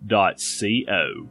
podgo.co.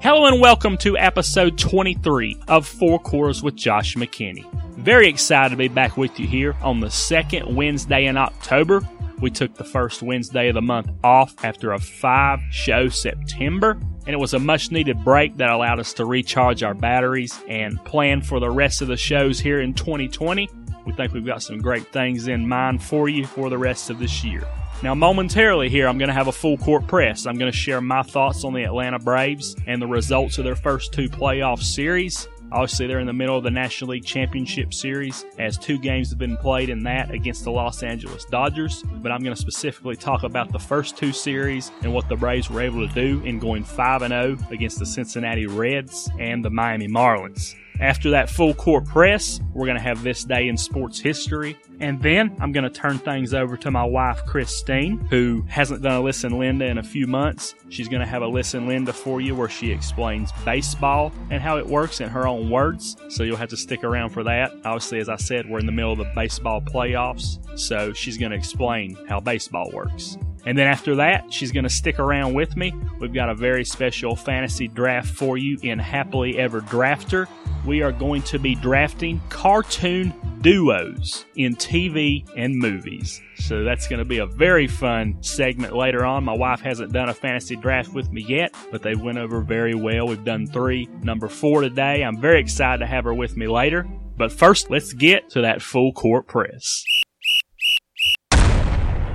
Hello and welcome to episode 23 of Four Quarters with Josh McKinney. Very excited to be back with you here on the second Wednesday in October. We took the first Wednesday of the month off after a five show September, and it was a much needed break that allowed us to recharge our batteries and plan for the rest of the shows here in 2020. We think we've got some great things in mind for you for the rest of this year. Now, momentarily here, I'm going to have a full court press. I'm going to share my thoughts on the Atlanta Braves and the results of their first two playoff series. Obviously, they're in the middle of the National League Championship Series as two games have been played in that against the Los Angeles Dodgers. But I'm going to specifically talk about the first two series and what the Braves were able to do in going 5 0 against the Cincinnati Reds and the Miami Marlins. After that full court press, we're going to have this day in sports history. And then I'm going to turn things over to my wife, Christine, who hasn't done a Listen Linda in a few months. She's going to have a Listen Linda for you where she explains baseball and how it works in her own words. So you'll have to stick around for that. Obviously, as I said, we're in the middle of the baseball playoffs. So she's going to explain how baseball works. And then after that, she's going to stick around with me. We've got a very special fantasy draft for you in Happily Ever Drafter. We are going to be drafting cartoon duos in TV and movies. So that's going to be a very fun segment later on. My wife hasn't done a fantasy draft with me yet, but they went over very well. We've done three, number four today. I'm very excited to have her with me later. But first, let's get to that full court press.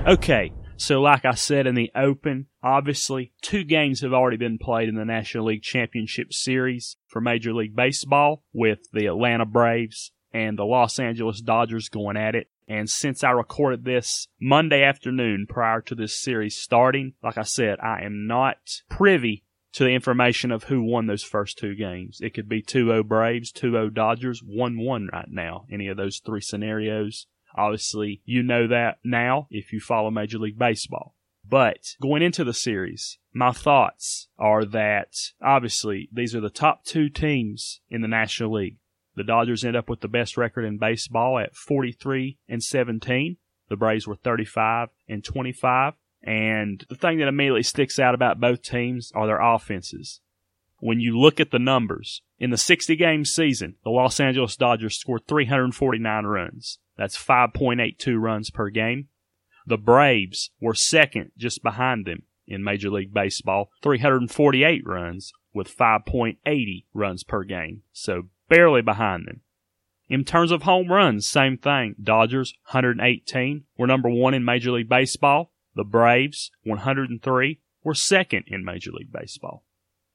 Okay, so, like I said in the open, obviously, two games have already been played in the National League Championship Series for Major League Baseball with the Atlanta Braves and the Los Angeles Dodgers going at it. And since I recorded this Monday afternoon prior to this series starting, like I said, I am not privy to the information of who won those first two games. It could be 2-0 Braves, 2-0 Dodgers, 1-1 right now. Any of those three scenarios. Obviously, you know that now if you follow Major League Baseball. But going into the series, my thoughts are that obviously these are the top two teams in the National League. The Dodgers end up with the best record in baseball at 43 and 17. The Braves were 35 and 25. And the thing that immediately sticks out about both teams are their offenses. When you look at the numbers, in the 60 game season, the Los Angeles Dodgers scored 349 runs. That's 5.82 runs per game. The Braves were second just behind them in Major League Baseball, 348 runs with 5.80 runs per game. So barely behind them. In terms of home runs, same thing. Dodgers, 118, were number one in Major League Baseball. The Braves, 103, were second in Major League Baseball.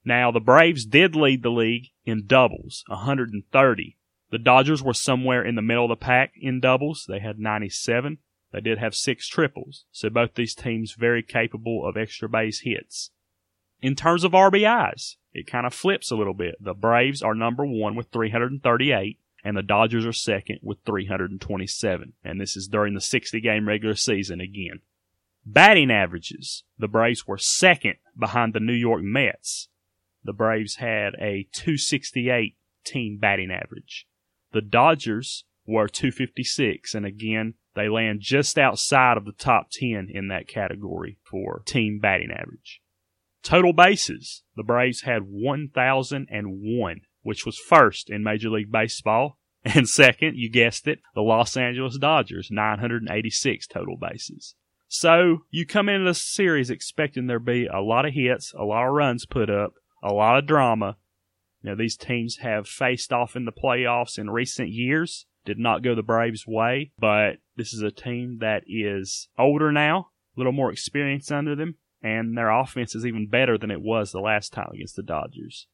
Now, the Braves did lead the league in doubles, 130, the Dodgers were somewhere in the middle of the pack in doubles. They had 97. They did have six triples. So both these teams very capable of extra base hits. In terms of RBIs, it kind of flips a little bit. The Braves are number one with 338 and the Dodgers are second with 327. And this is during the 60 game regular season again. Batting averages, the Braves were second behind the New York Mets. The Braves had a 268 team batting average. The Dodgers were 256, and again, they land just outside of the top 10 in that category for team batting average. Total bases, the Braves had 1,001, which was first in Major League Baseball. And second, you guessed it, the Los Angeles Dodgers, 986 total bases. So you come into the series expecting there be a lot of hits, a lot of runs put up, a lot of drama, you know, these teams have faced off in the playoffs in recent years. Did not go the Braves' way, but this is a team that is older now, a little more experience under them, and their offense is even better than it was the last time against the Dodgers.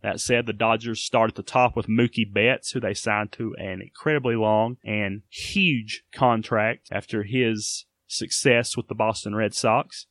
That said, the Dodgers start at the top with Mookie Betts, who they signed to an incredibly long and huge contract after his success with the Boston Red Sox.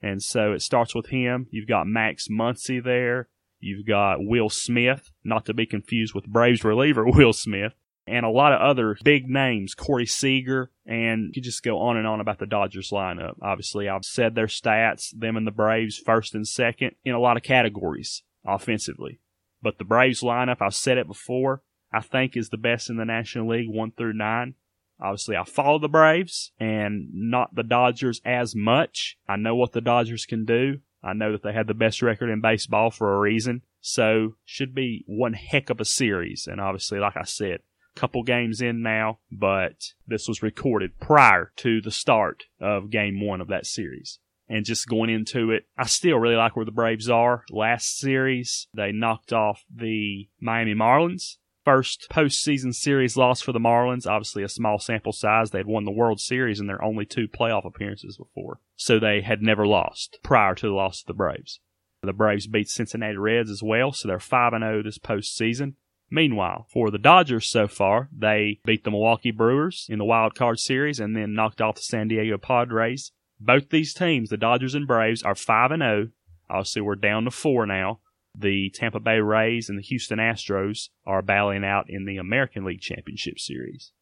And so it starts with him. You've got Max Muncy there. You've got Will Smith, not to be confused with Braves reliever Will Smith, and a lot of other big names, Corey Seager, and you just go on and on about the Dodgers lineup. Obviously, I've said their stats, them and the Braves first and second in a lot of categories offensively. But the Braves lineup, I've said it before, I think is the best in the National League, one through nine. Obviously, I follow the Braves and not the Dodgers as much. I know what the Dodgers can do. I know that they had the best record in baseball for a reason. So, should be one heck of a series. And obviously, like I said, couple games in now, but this was recorded prior to the start of game one of that series. And just going into it, I still really like where the Braves are. Last series, they knocked off the Miami Marlins first postseason series loss for the Marlins. Obviously, a small sample size. They had won the World Series in their only two playoff appearances before. So they had never lost prior to the loss to the Braves. The Braves beat Cincinnati Reds as well, so they're 5 0 this postseason. Meanwhile, for the Dodgers so far, they beat the Milwaukee Brewers in the wild card series and then knocked off the San Diego Padres. Both these teams, the Dodgers and Braves, are 5 and 0. Obviously, we're down to 4 now. The Tampa Bay Rays and the Houston Astros are battling out in the American League Championship Series.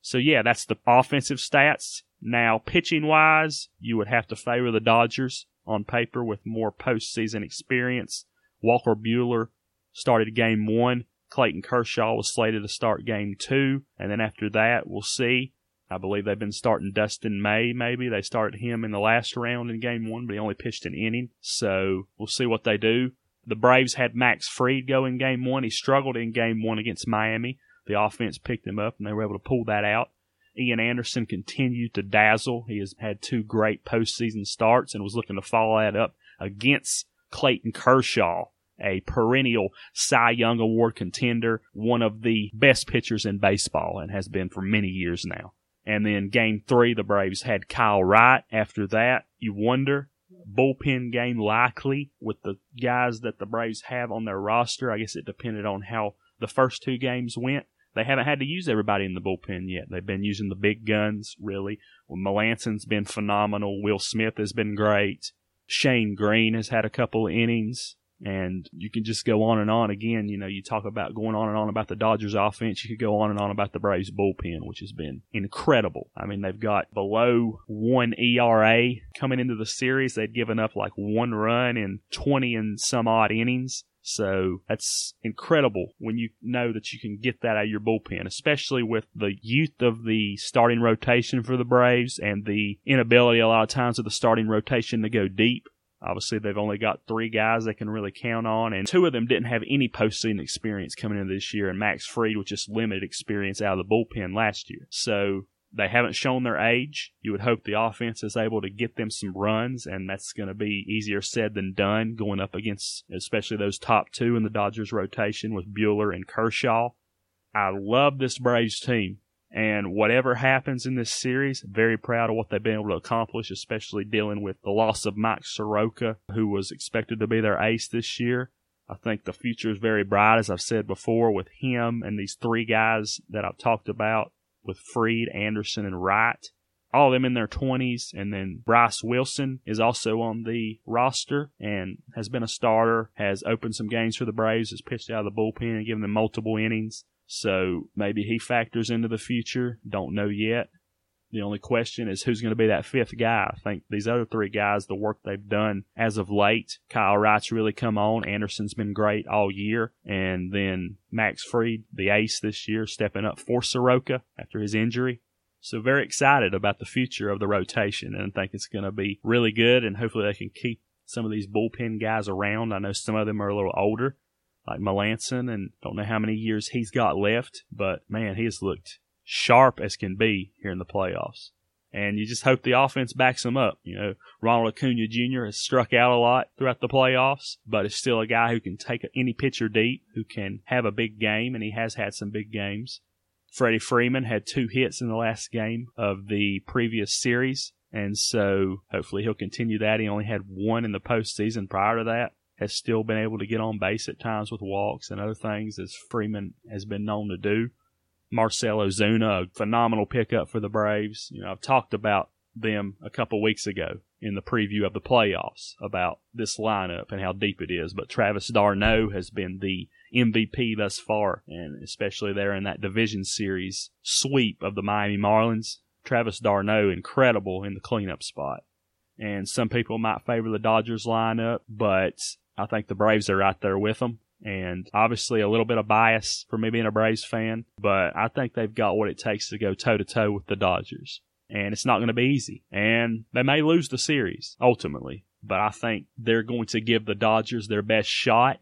So, yeah, that's the offensive stats. Now, pitching wise, you would have to favor the Dodgers on paper with more postseason experience. Walker Buehler started game one. Clayton Kershaw was slated to start game two. And then after that, we'll see. I believe they've been starting Dustin May, maybe. They started him in the last round in game one, but he only pitched an inning. So we'll see what they do. The Braves had Max Fried go in game one. He struggled in game one against Miami. The offense picked him up and they were able to pull that out. Ian Anderson continued to dazzle. He has had two great postseason starts and was looking to follow that up against Clayton Kershaw, a perennial Cy Young Award contender, one of the best pitchers in baseball and has been for many years now. And then game three, the Braves had Kyle Wright. After that, you wonder bullpen game likely with the guys that the Braves have on their roster. I guess it depended on how the first two games went. They haven't had to use everybody in the bullpen yet. They've been using the big guns, really. Well, Melancon's been phenomenal. Will Smith has been great. Shane Greene has had a couple innings. And you can just go on and on again. You know, you talk about going on and on about the Dodgers offense. You could go on and on about the Braves bullpen, which has been incredible. I mean, they've got below one ERA coming into the series. They'd given up like one run in 20 and some odd innings. So that's incredible when you know that you can get that out of your bullpen, especially with the youth of the starting rotation for the Braves and the inability a lot of times of the starting rotation to go deep. Obviously, they've only got three guys they can really count on, and two of them didn't have any postseason experience coming into this year, and Max Fried with just limited experience out of the bullpen last year. So they haven't shown their age. You would hope the offense is able to get them some runs, and that's going to be easier said than done going up against especially those top two in the Dodgers rotation with Buehler and Kershaw. I love this Braves team. And whatever happens in this series, very proud of what they've been able to accomplish, especially dealing with the loss of Mike Soroka, who was expected to be their ace this year. I think the future is very bright, as I've said before, with him and these three guys that I've talked about, with Fried, Anderson, and Wright. All of them in their 20s. And then Bryce Wilson is also on the roster and has been a starter, has opened some games for the Braves, has pitched out of the bullpen and given them multiple innings. So maybe he factors into the future. Don't know yet. The only question is who's going to be that fifth guy. I think these other three guys, the work they've done as of late, Kyle Wright's really come on. Anderson's been great all year. And then Max Fried, the ace this year, stepping up for Soroka after his injury. So very excited about the future of the rotation and I think it's going to be really good and hopefully they can keep some of these bullpen guys around. I know some of them are a little older, like Melancon, and don't know how many years he's got left, but man, he has looked sharp as can be here in the playoffs. And you just hope the offense backs him up. You know, Ronald Acuna Jr. has struck out a lot throughout the playoffs, but is still a guy who can take any pitcher deep, who can have a big game, and he has had some big games. Freddie Freeman had two hits in the last game of the previous series, and so hopefully he'll continue that. He only had one in the postseason prior to that has still been able to get on base at times with walks and other things as Freeman has been known to do. Marcell Ozuna, a phenomenal pickup for the Braves. You know, I've talked about them a couple weeks ago in the preview of the playoffs about this lineup and how deep it is. But Travis d'Arnaud has been the MVP thus far, and especially there in that division series sweep of the Miami Marlins. Travis d'Arnaud incredible in the cleanup spot. And some people might favor the Dodgers lineup, but I think the Braves are right there with them. And obviously a little bit of bias for me being a Braves fan, but I think they've got what it takes to go toe to toe with the Dodgers. And it's not going to be easy. And they may lose the series ultimately, but I think they're going to give the Dodgers their best shot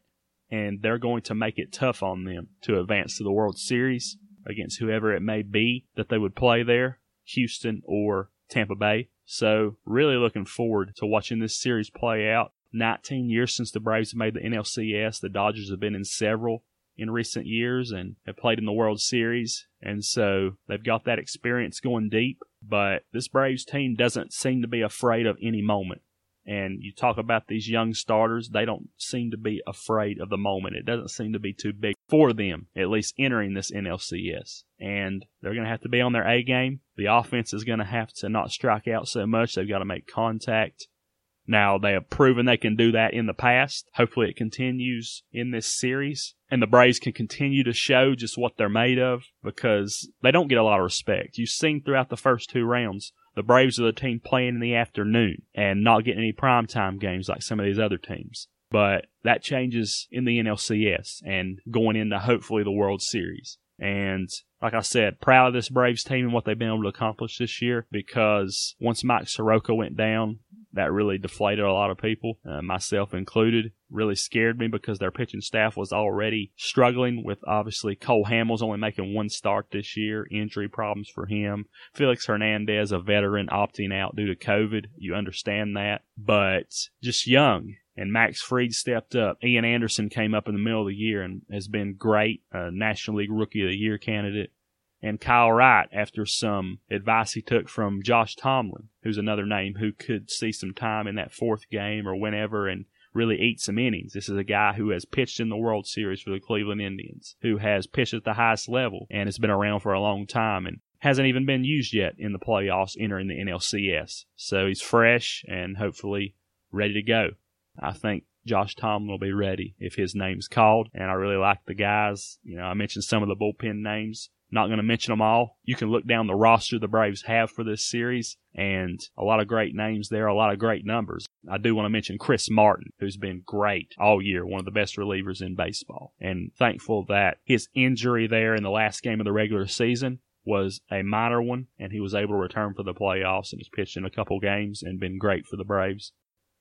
and they're going to make it tough on them to advance to the World Series against whoever it may be that they would play there, Houston or Tampa Bay. So, really looking forward to watching this series play out. 19 years since the Braves have made the NLCS. The Dodgers have been in several in recent years and have played in the World Series. And so they've got that experience going deep. But this Braves team doesn't seem to be afraid of any moment. And you talk about these young starters, they don't seem to be afraid of the moment. It doesn't seem to be too big for them, at least entering this NLCS. And they're going to have to be on their A game. The offense is going to have to not strike out so much. They've got to make contact. Now, they have proven they can do that in the past. Hopefully, it continues in this series. And the Braves can continue to show just what they're made of because they don't get a lot of respect. You've seen throughout the first two rounds the Braves are the team playing in the afternoon and not getting any primetime games like some of these other teams. But that changes in the NLCS and going into hopefully the World Series. And like I said, proud of this Braves team and what they've been able to accomplish this year because once Mike Soroka went down, that really deflated a lot of people, uh, myself included. Really scared me because their pitching staff was already struggling with obviously Cole Hamels only making one start this year, injury problems for him. Felix Hernandez, a veteran, opting out due to COVID. You understand that, but just young. And Max Fried stepped up. Ian Anderson came up in the middle of the year and has been great, a National League Rookie of the Year candidate and Kyle Wright after some advice he took from Josh Tomlin, who's another name who could see some time in that fourth game or whenever and really eat some innings. This is a guy who has pitched in the World Series for the Cleveland Indians, who has pitched at the highest level and has been around for a long time and hasn't even been used yet in the playoffs entering the NLCS. So he's fresh and hopefully ready to go. I think Josh Tomlin will be ready if his name's called. And I really like the guys. You know, I mentioned some of the bullpen names. Not going to mention them all. You can look down the roster the Braves have for this series and a lot of great names there, a lot of great numbers. I do want to mention Chris Martin, who's been great all year, one of the best relievers in baseball. And thankful that his injury there in the last game of the regular season was a minor one, and he was able to return for the playoffs and has pitched in a couple games and been great for the Braves.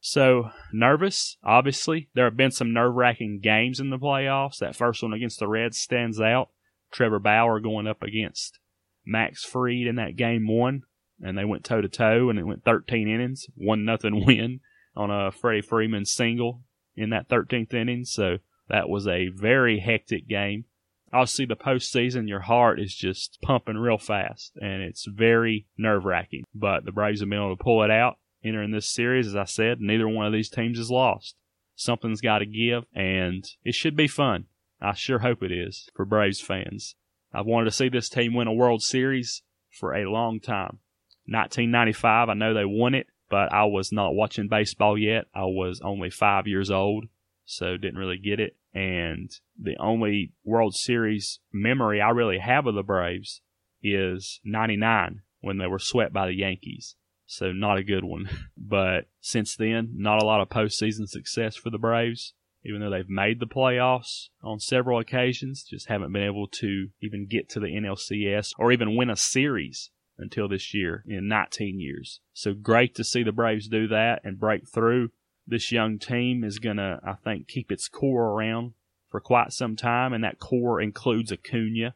So nervous, obviously. There have been some nerve wracking games in the playoffs. That first one against the Reds stands out. Trevor Bauer going up against Max Fried in that game one, and they went toe to toe, and it went 13 innings, one nothing win on a Freddie Freeman single in that 13th inning. So that was a very hectic game. Obviously, the postseason, your heart is just pumping real fast, and it's very nerve wracking. But the Braves have been able to pull it out. Entering this series, as I said, neither one of these teams is lost. Something's got to give, and it should be fun. I sure hope it is for Braves fans. I've wanted to see this team win a World Series for a long time. 1995, I know they won it, but I was not watching baseball yet. I was only five years old, so didn't really get it. And the only World Series memory I really have of the Braves is 99 when they were swept by the Yankees. So not a good one. But since then, not a lot of postseason success for the Braves even though they've made the playoffs on several occasions, just haven't been able to even get to the NLCS or even win a series until this year in 19 years. So great to see the Braves do that and break through. This young team is going to, I think, keep its core around for quite some time, and that core includes Acuna,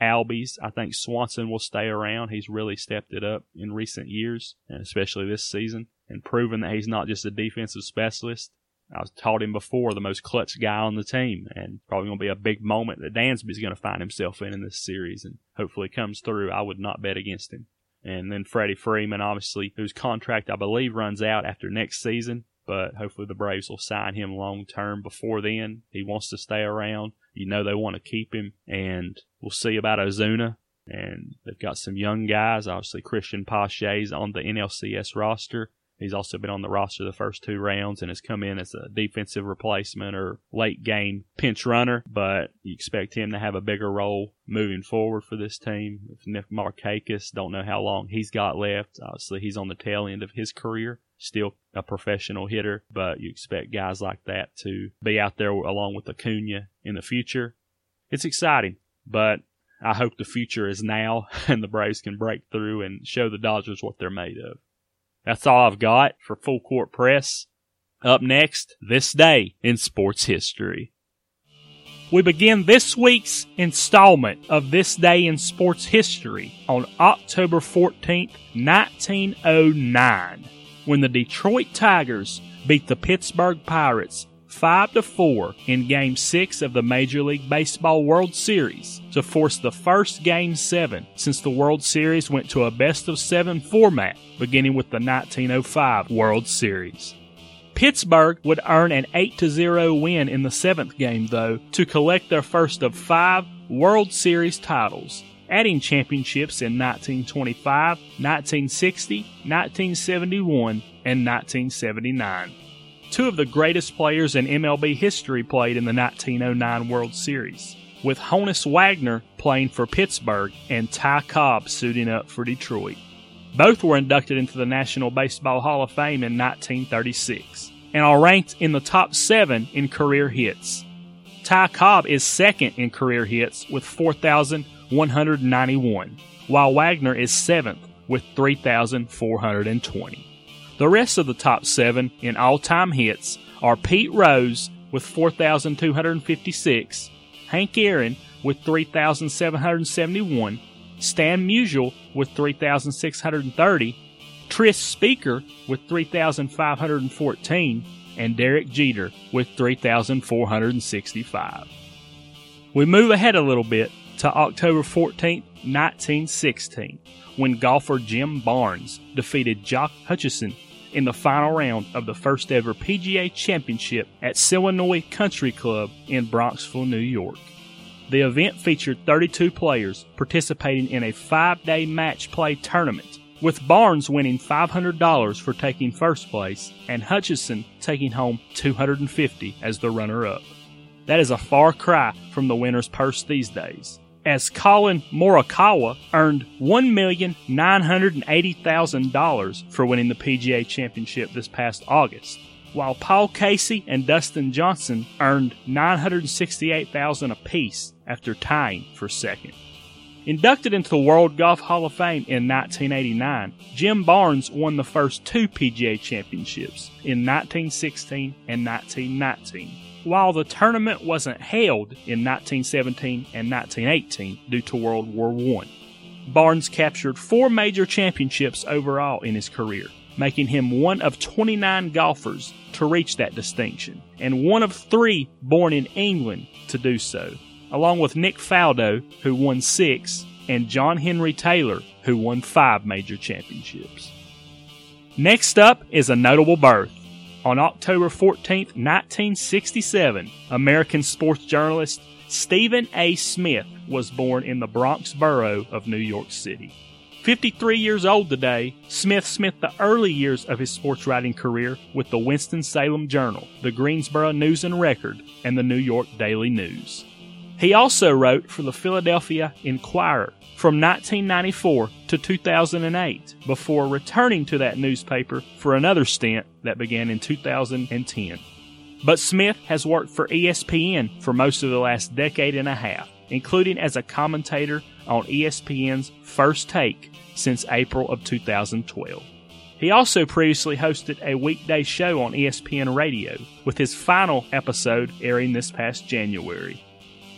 Albies. I think Swanson will stay around. He's really stepped it up in recent years, and especially this season, and proven that he's not just a defensive specialist, I've taught him before, the most clutch guy on the team, and probably going to be a big moment that Dansby's going to find himself in in this series, and hopefully comes through. I would not bet against him. And then Freddie Freeman, obviously, whose contract I believe runs out after next season, but hopefully the Braves will sign him long term before then. He wants to stay around. You know they want to keep him, and we'll see about Ozuna. And they've got some young guys. Obviously, Cristian Pache's on the NLCS roster He's also been on the roster the first two rounds and has come in as a defensive replacement or late game pinch runner, but you expect him to have a bigger role moving forward for this team. If Nick Markakis, don't know how long he's got left. Obviously, he's on the tail end of his career, still a professional hitter, but you expect guys like that to be out there along with Acuna in the future. It's exciting, but I hope the future is now and the Braves can break through and show the Dodgers what they're made of. That's all I've got for Full Court Press. Up next, this day in sports history. We begin this week's installment of This Day in Sports History on October 14th, 1909, when the Detroit Tigers beat the Pittsburgh Pirates 5 to 4 in Game 6 of the Major League Baseball World Series to force the first Game 7 since the World Series went to a best of 7 format beginning with the 1905 World Series. Pittsburgh would earn an 8 0 win in the seventh game, though, to collect their first of five World Series titles, adding championships in 1925, 1960, 1971, and 1979. Two of the greatest players in MLB history played in the 1909 World Series, with Honus Wagner playing for Pittsburgh and Ty Cobb suiting up for Detroit. Both were inducted into the National Baseball Hall of Fame in 1936 and are ranked in the top seven in career hits. Ty Cobb is second in career hits with 4,191, while Wagner is seventh with 3,420. The rest of the top seven in all time hits are Pete Rose with 4,256, Hank Aaron with 3,771, Stan Musial with 3,630, Tris Speaker with 3,514, and Derek Jeter with 3,465. We move ahead a little bit to October 14, 1916, when golfer Jim Barnes defeated Jock Hutchison in the final round of the first ever PGA Championship at Siwanoy Country Club in Bronxville, New York. The event featured 32 players participating in a five day match play tournament, with Barnes winning $500 for taking first place and Hutchison taking home $250 as the runner up. That is a far cry from the winner's purse these days, as Collin Morikawa earned $1,980,000 for winning the PGA Championship this past August while Paul Casey and Dustin Johnson earned $968,000 apiece after tying for second. Inducted into the World Golf Hall of Fame in 1989, Jim Barnes won the first two PGA championships in 1916 and 1919, while the tournament wasn't held in 1917 and 1918 due to World War I. Barnes captured four major championships overall in his career, making him one of 29 golfers to reach that distinction, and one of three born in England to do so, along with Nick Faldo, who won six, and John Henry Taylor, who won five major championships. Next up is a notable birth. On October 14, 1967, American sports journalist Stephen A. Smith was born in the Bronx borough of New York City. 53 years old today, Smith spent the early years of his sports writing career with the Winston-Salem Journal, the Greensboro News and Record, and the New York Daily News. He also wrote for the Philadelphia Inquirer from 1994 to 2008 before returning to that newspaper for another stint that began in 2010. But Smith has worked for ESPN for most of the last decade and a half, including as a commentator on ESPN's First Take since April of 2012. He also previously hosted a weekday show on ESPN Radio, with his final episode airing this past January.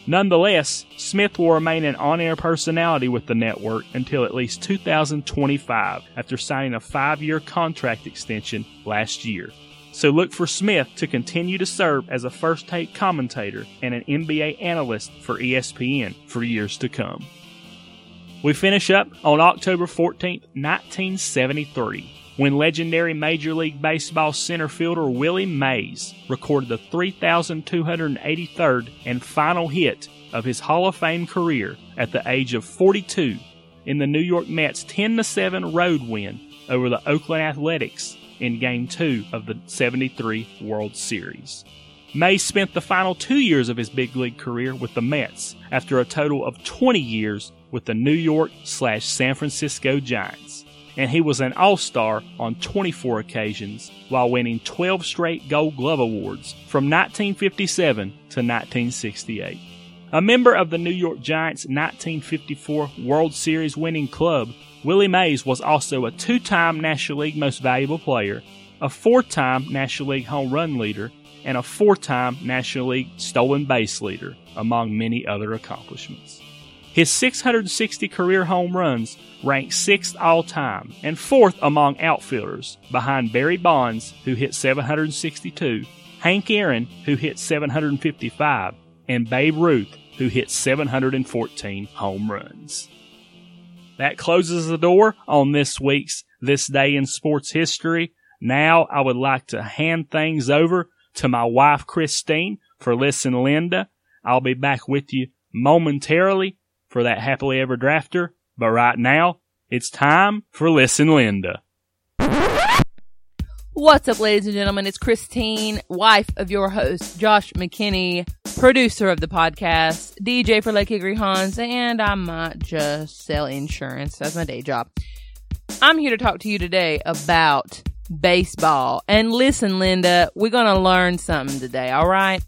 Nonetheless, Smith will remain an on air personality with the network until at least 2025 after signing a five year contract extension last year. So look for Smith to continue to serve as a first take commentator and an NBA analyst for ESPN for years to come. We finish up on October 14, 1973, when legendary Major League Baseball center fielder Willie Mays recorded the 3,283rd and final hit of his Hall of Fame career at the age of 42 in the New York Mets 10 7 road win over the Oakland Athletics in Game 2 of the 73 World Series. Mays spent the final two years of his big league career with the Mets after a total of 20 years with the New York slash San Francisco Giants. And he was an All Star on 24 occasions while winning 12 straight Gold Glove Awards from 1957 to 1968. A member of the New York Giants' 1954 World Series winning club, Willie Mays was also a two time National League Most Valuable Player, a four time National League Home Run Leader, and a four time National League Stolen Base Leader, among many other accomplishments. His 660 career home runs rank sixth all time and fourth among outfielders, behind Barry Bonds, who hit 762, Hank Aaron, who hit 755, and Babe Ruth, who hit 714 home runs. That closes the door on this week's This Day in Sports History. Now I would like to hand things over to my wife Christine for Listen Linda. I'll be back with you momentarily for that happily ever drafter, but right now it's time for Listen Linda. What's up, ladies and gentlemen? It's Christine, wife of your host, Josh McKinney, producer of the podcast, DJ for Lake Hickory Hans, and I might just sell insurance. That's my day job. I'm here to talk to you today about baseball. And listen, Linda, we're going to learn something today, all right?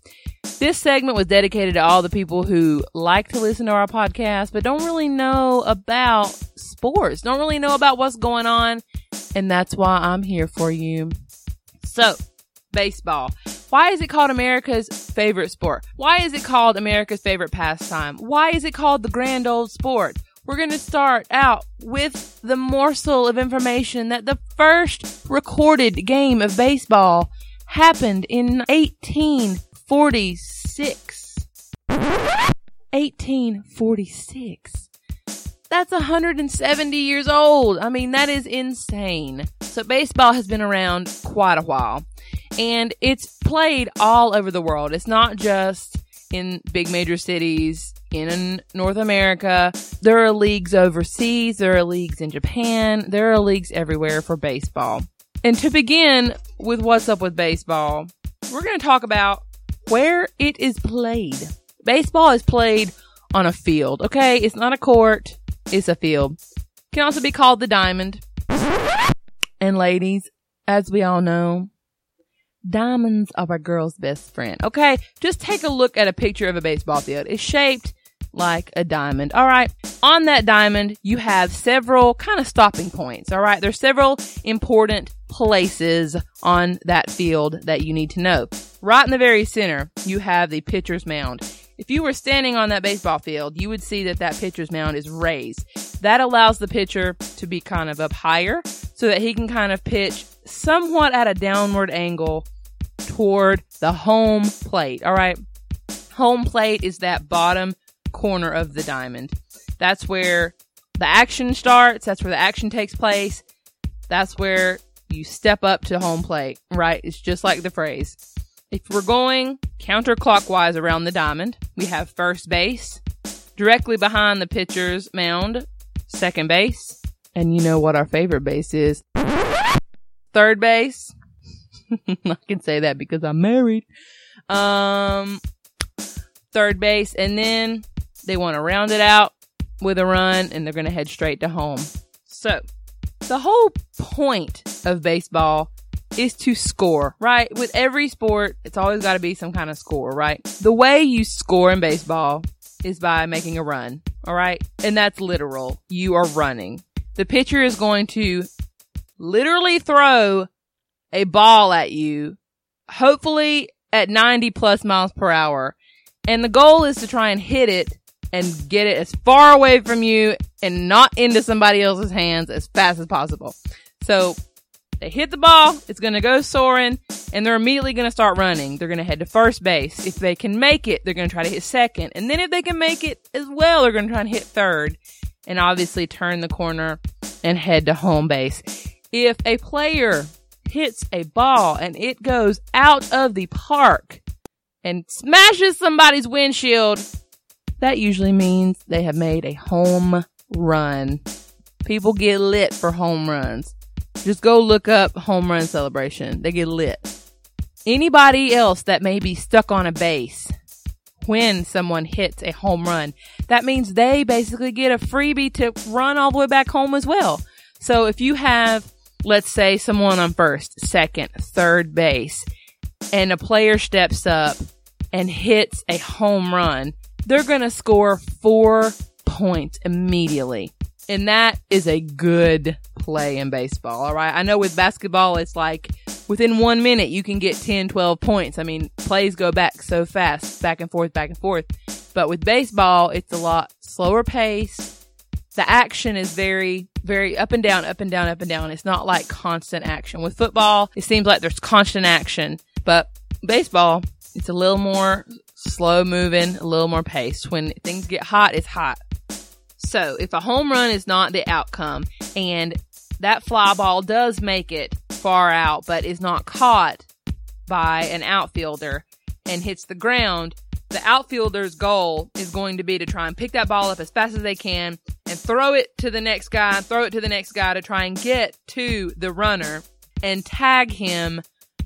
This segment was dedicated to all the people who like to listen to our podcast, but don't really know about sports, don't really know about what's going on. And that's why I'm here for you. So, baseball. Why is it called America's favorite sport? Why is it called America's favorite pastime? Why is it called the grand old sport? We're going to start out with the morsel of information that the first recorded game of baseball happened in 1846. 1846. That's 170 years old. I mean, that is insane. So baseball has been around quite a while and it's played all over the world. It's not just in big major cities in North America. There are leagues overseas. There are leagues in Japan. There are leagues everywhere for baseball. And to begin with what's up with baseball, we're going to talk about where it is played. Baseball is played on a field, okay? It's not a court. It's a field. Can also be called the diamond. And ladies, as we all know, diamonds are a girl's best friend. Okay, just take a look at a picture of a baseball field. It's shaped like a diamond. All right. On that diamond, you have several kind of stopping points. All right. There's several important places on that field that you need to know. Right in the very center, you have the pitcher's mound. If you were standing on that baseball field, you would see that that pitcher's mound is raised. That allows the pitcher to be kind of up higher so that he can kind of pitch somewhat at a downward angle toward the home plate. All right. Home plate is that bottom corner of the diamond. That's where the action starts. That's where the action takes place. That's where you step up to home plate, right? It's just like the phrase. If we're going counterclockwise around the diamond, we have first base, directly behind the pitcher's mound, second base, and you know what our favorite base is. Third base. I can say that because I'm married. Um, third base, and then they want to round it out with a run, and they're going to head straight to home. So, the whole point of baseball is to score, right? With every sport, it's always got to be some kind of score, right? The way you score in baseball is by making a run, all right? And that's literal. You are running. The pitcher is going to literally throw a ball at you, hopefully at 90 plus miles per hour. And the goal is to try and hit it and get it as far away from you and not into somebody else's hands as fast as possible. So they hit the ball, it's going to go soaring, and they're immediately going to start running. They're going to head to first base. If they can make it, they're going to try to hit second. And then if they can make it as well, they're going to try and hit third. And obviously turn the corner and head to home base. If a player hits a ball and it goes out of the park and smashes somebody's windshield, that usually means they have made a home run. People get lit for home runs. Just go look up home run celebration. They get lit. Anybody else that may be stuck on a base when someone hits a home run, that means they basically get a freebie to run all the way back home as well. So if you have, let's say someone on first, second, third base, and a player steps up and hits a home run, they're going to score four points immediately. And that is a good play in baseball. All right. I know with basketball, it's like within one minute, you can get 10, 12 points. I mean, plays go back so fast, back and forth, back and forth. But with baseball, it's a lot slower pace. The action is very, very up and down, up and down, up and down. It's not like constant action. With football, it seems like there's constant action, but baseball, it's a little more slow moving, a little more paced. When things get hot, it's hot. So if a home run is not the outcome and that fly ball does make it far out, but is not caught by an outfielder and hits the ground, the outfielder's goal is going to be to try and pick that ball up as fast as they can and throw it to the next guy, throw it to the next guy to try and get to the runner and tag him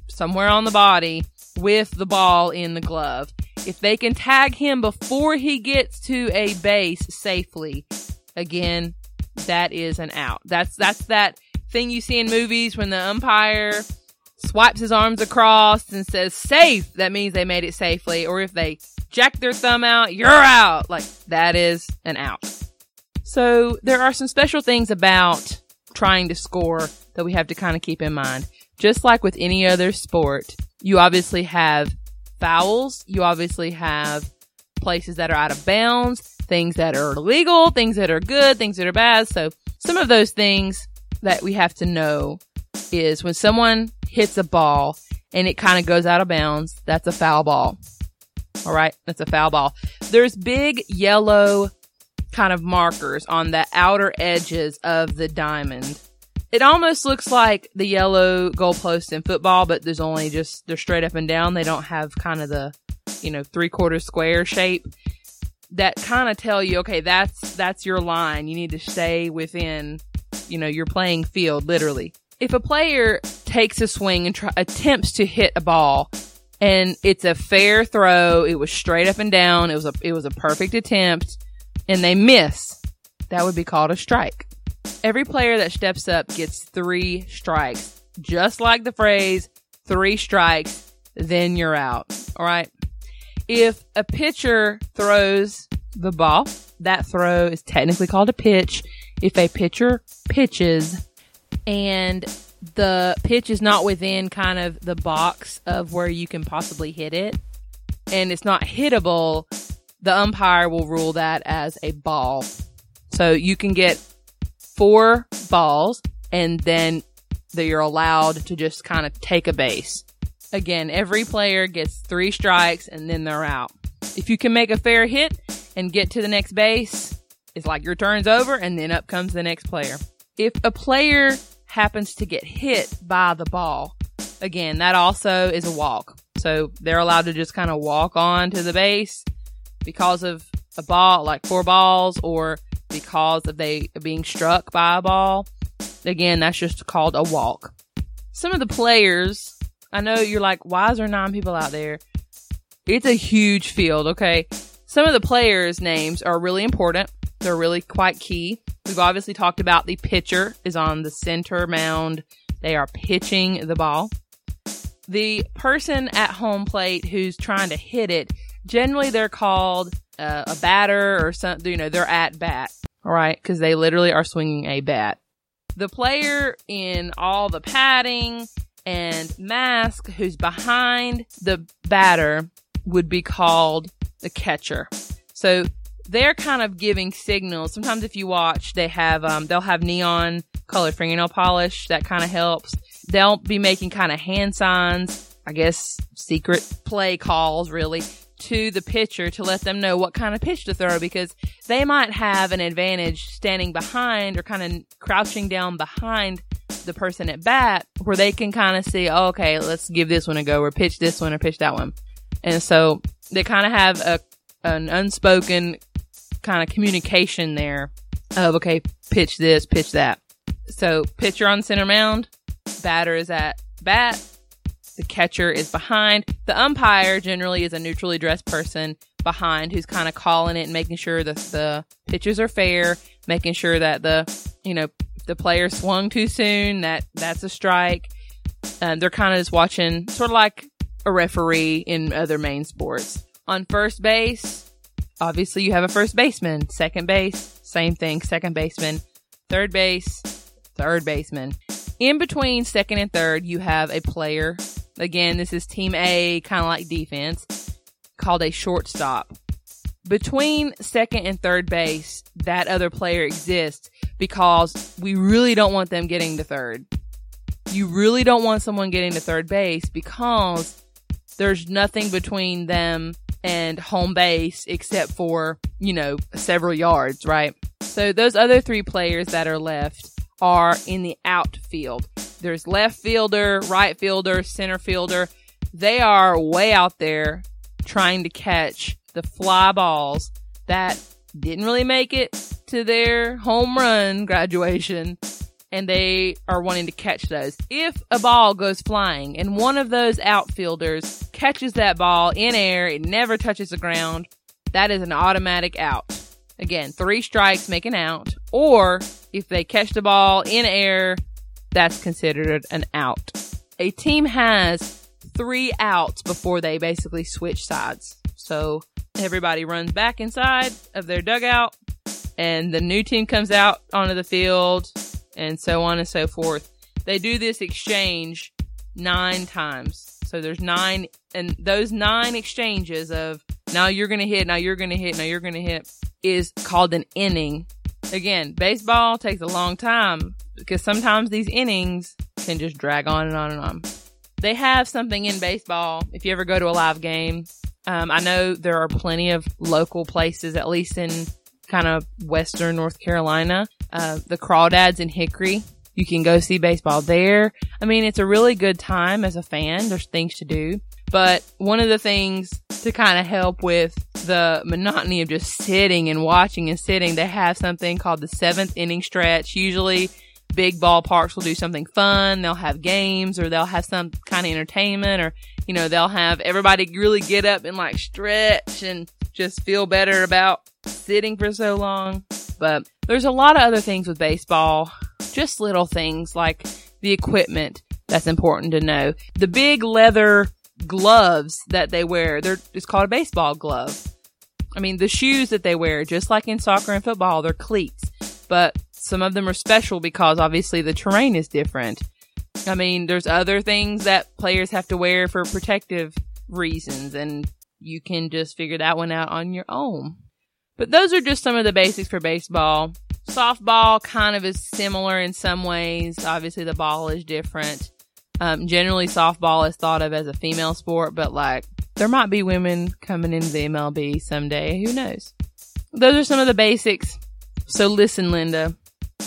somewhere on the body with the ball in the glove. If they can tag him before he gets to a base safely, again, that is an out. That's that's that thing you see in movies when the umpire swipes his arms across and says safe. That means they made it safely. Or if they jack their thumb out, you're out. Like that is an out. So there are some special things about trying to score that we have to kind of keep in mind. Just like with any other sport, you obviously have fouls. You obviously have places that are out of bounds, things that are legal, things that are good, things that are bad. So some of those things that we have to know is when someone hits a ball and it kind of goes out of bounds, that's a foul ball. All right. That's a foul ball. There's big yellow kind of markers on the outer edges of the diamond. It almost looks like the yellow goalpost in football, but there's only just, they're straight up and down. They don't have kind of the, you know, three quarter square shape that kind of tell you, okay, that's, that's your line. You need to stay within, you know, your playing field, literally. If a player takes a swing and try, attempts to hit a ball and it's a fair throw, it was straight up and down, it was a, it was a perfect attempt and they miss, that would be called a strike. Every player that steps up gets three strikes. Just like the phrase, three strikes, then you're out. All right. If a pitcher throws the ball, that throw is technically called a pitch. If a pitcher pitches and the pitch is not within kind of the box of where you can possibly hit it and it's not hittable, the umpire will rule that as a ball. So you can get four balls and then you're allowed to just kind of take a base. Again, every player gets three strikes and then they're out. If you can make a fair hit and get to the next base, it's like your turn's over and then up comes the next player. If a player happens to get hit by the ball, again, that also is a walk. So they're allowed to just kind of walk on to the base because of a ball, like four balls, or because of they being struck by a ball. Again, that's just called a walk. Some of the players, I know you're like, why is there nine people out there? It's a huge field, okay? Some of the players' names are really important. They're really quite key. We've obviously talked about the pitcher is on the center mound. They are pitching the ball. The person at home plate who's trying to hit it, generally they're called uh, a batter or something, you know, they're at bat. All right. Cause they literally are swinging a bat. The player in all the padding and mask who's behind the batter would be called the catcher. So they're kind of giving signals. Sometimes if you watch, they have, um, they'll have neon colored fingernail polish. That kind of helps. They'll be making kind of hand signs. I guess secret play calls really to the pitcher to let them know what kind of pitch to throw because they might have an advantage standing behind or kind of crouching down behind the person at bat where they can kind of see, oh, okay, let's give this one a go or pitch this one or pitch that one. And so they kind of have a, an unspoken kind of communication there of, okay, pitch this, pitch that. So pitcher on center mound, batter is at bat, the catcher is behind. The umpire generally is a neutrally dressed person behind who's kind of calling it and making sure that the pitches are fair, making sure that the, you know, the player swung too soon, that that's a strike. Um, they're kind of just watching, sort of like a referee in other main sports. On first base, obviously you have a first baseman. Second base, same thing, second baseman. Third base, third baseman. In between second and third, you have a player. Again, this is team A, kind of like defense, called a shortstop. Between second and third base, that other player exists because we really don't want them getting to third. You really don't want someone getting to third base because there's nothing between them and home base except for, you know, several yards, right? So those other three players that are left are in the outfield. There's left fielder, right fielder, center fielder. They are way out there trying to catch the fly balls that didn't really make it to their home run graduation and they are wanting to catch those. If a ball goes flying and one of those outfielders catches that ball in air, it never touches the ground, that is an automatic out. Again, three strikes make an out. Or if they catch the ball in air, that's considered an out. A team has three outs before they basically switch sides. So everybody runs back inside of their dugout and the new team comes out onto the field and so on and so forth. They do this exchange nine times. So there's nine, and those nine exchanges of now you're going to hit, now you're going to hit, now you're going to hit is called an inning. Again, baseball takes a long time because sometimes these innings can just drag on and on and on. They have something in baseball. If you ever go to a live game, um, I know there are plenty of local places, at least in kind of western North Carolina, uh, the Crawdads in Hickory. You can go see baseball there. I mean, it's a really good time as a fan. There's things to do. But one of the things to kind of help with the monotony of just sitting and watching and sitting, they have something called the seventh inning stretch. Usually big ballparks will do something fun. They'll have games or they'll have some kind of entertainment or, you know, they'll have everybody really get up and like stretch and just feel better about sitting for so long. But there's a lot of other things with baseball, just little things like the equipment that's important to know. The big leather gloves that they wear, they're, it's called a baseball glove. I mean, the shoes that they wear, just like in soccer and football, they're cleats, but some of them are special because obviously the terrain is different. I mean, there's other things that players have to wear for protective reasons and you can just figure that one out on your own. But those are just some of the basics for baseball. Softball kind of is similar in some ways. Obviously, the ball is different. Um, generally, softball is thought of as a female sport, but like there might be women coming into the MLB someday. Who knows? Those are some of the basics. So listen, Linda,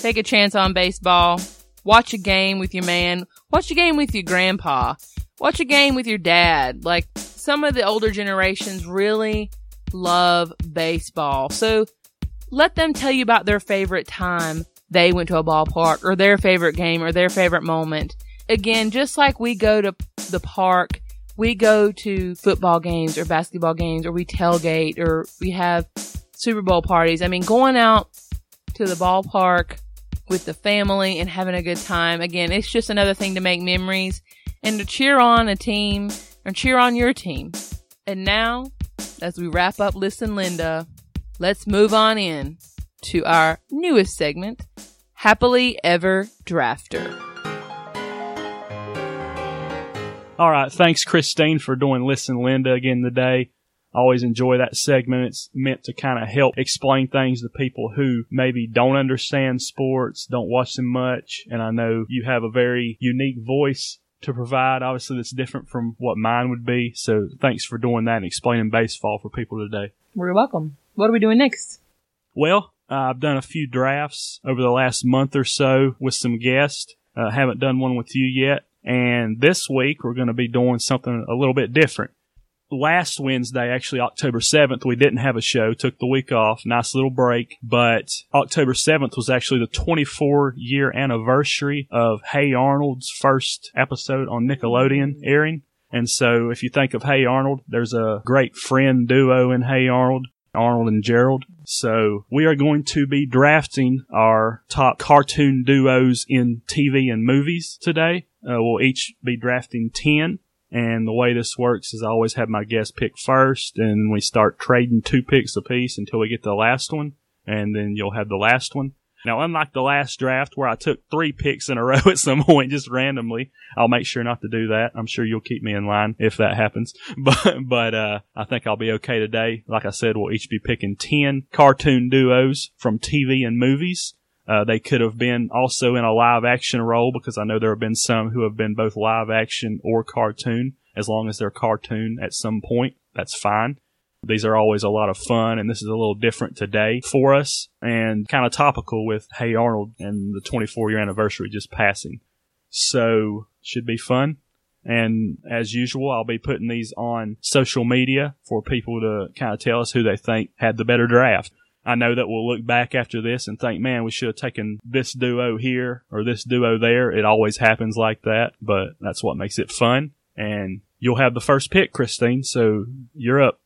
take a chance on baseball. Watch a game with your man. Watch a game with your grandpa. Watch a game with your dad. Like some of the older generations really love baseball. So let them tell you about their favorite time they went to a ballpark or their favorite game or their favorite moment. Again, just like we go to the park, we go to football games or basketball games or we tailgate or we have Super Bowl parties. I mean, going out to the ballpark with the family and having a good time. Again, it's just another thing to make memories and to cheer on a team or cheer on your team. And now as we wrap up Listen Linda, let's move on in to our newest segment, Happily Ever Drafter. All right. Thanks, Christine, for doing Listen Linda again today. I always enjoy that segment. It's meant to kind of help explain things to people who maybe don't understand sports, don't watch them much. And I know you have a very unique voice to provide. Obviously, that's different from what mine would be. So thanks for doing that and explaining baseball for people today. You're welcome. What are we doing next? Well, uh, I've done a few drafts over the last month or so with some guests. Uh, haven't done one with you yet. And this week we're going to be doing something a little bit different. Last Wednesday, actually October 7th, we didn't have a show, took the week off, nice little break, but October 7th was actually the 24 year anniversary of Hey Arnold's first episode on Nickelodeon airing. And so if you think of Hey Arnold, there's a great friend duo in Hey Arnold, Arnold and Gerald. So we are going to be drafting our top cartoon duos in TV and movies today. Uh, we'll each be drafting 10. And the way this works is I always have my guest pick first, and we start trading two picks apiece until we get the last one, and then you'll have the last one. Now, unlike the last draft where I took three picks in a row at some point just randomly, I'll make sure not to do that. I'm sure you'll keep me in line if that happens. But, but, uh, I think I'll be okay today. Like I said, we'll each be picking 10 cartoon duos from TV and movies. Uh, they could have been also in a live action role because I know there have been some who have been both live action or cartoon. As long as they're cartoon at some point, that's fine. These are always a lot of fun, and this is a little different today for us and kind of topical with Hey Arnold and the 24 year anniversary just passing. So, should be fun. And as usual, I'll be putting these on social media for people to kind of tell us who they think had the better draft. I know that we'll look back after this and think, man, we should have taken this duo here or this duo there. It always happens like that, but that's what makes it fun. And you'll have the first pick, Christine. So you're up.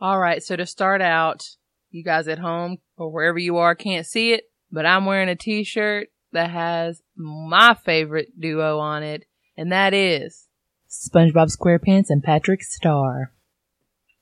All right. So to start out, you guys at home or wherever you are can't see it, but I'm wearing a t-shirt that has my favorite duo on it, and that is SpongeBob SquarePants and Patrick Star.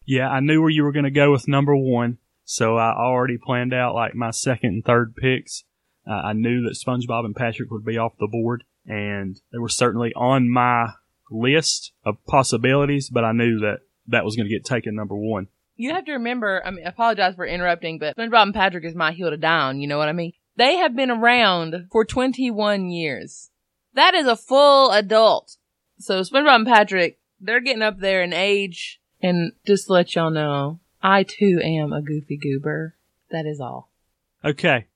Yeah, I knew where you were going to go with number one. So I already planned out like my second and third picks. Uh, I knew that SpongeBob and Patrick would be off the board, and they were certainly on my list of possibilities, but I knew that that was going to get taken number one. You have to remember, I mean, apologize for interrupting, but SpongeBob and Patrick is my heel to die on, you know what I mean? They have been around for 21 years. That is a full adult. So SpongeBob and Patrick, they're getting up there in age, and just to let y'all know, I too am a goofy goober. That is all. Okay.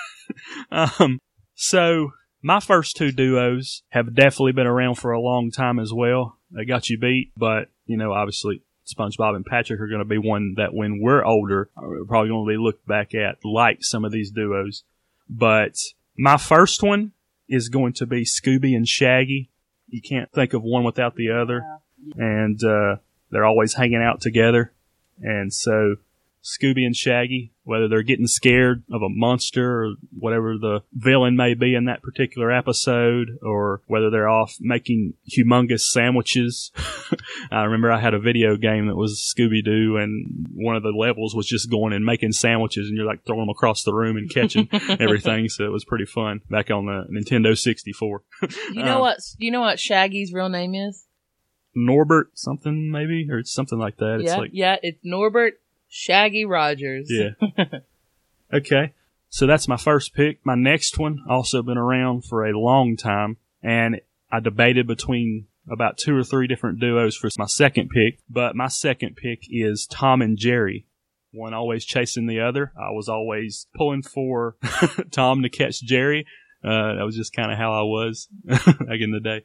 um, so my first two duos have definitely been around for a long time as well. They got you beat, but you know, obviously SpongeBob and Patrick are going to be one that when we're older, we're probably going to be looked back at like some of these duos. But my first one is going to be Scooby and Shaggy. You can't think of one without the other. And, uh, they're always hanging out together. And so Scooby and Shaggy, whether they're getting scared of a monster or whatever the villain may be in that particular episode, or whether they're off making humongous sandwiches. I remember I had a video game that was Scooby Doo, and one of the levels was just going and making sandwiches, and you're like throwing them across the room and catching everything. So it was pretty fun back on the Nintendo 64. You know Um, what? You know what Shaggy's real name is? Norbert something maybe, or something like that. It's yeah, like yeah, it's Norbert Shaggy Rogers. Yeah. okay. So that's my first pick. My next one also been around for a long time and I debated between about two or three different duos for my second pick, but my second pick is Tom and Jerry. One always chasing the other. I was always pulling for Tom to catch Jerry. Uh, that was just kind of how I was back in the day.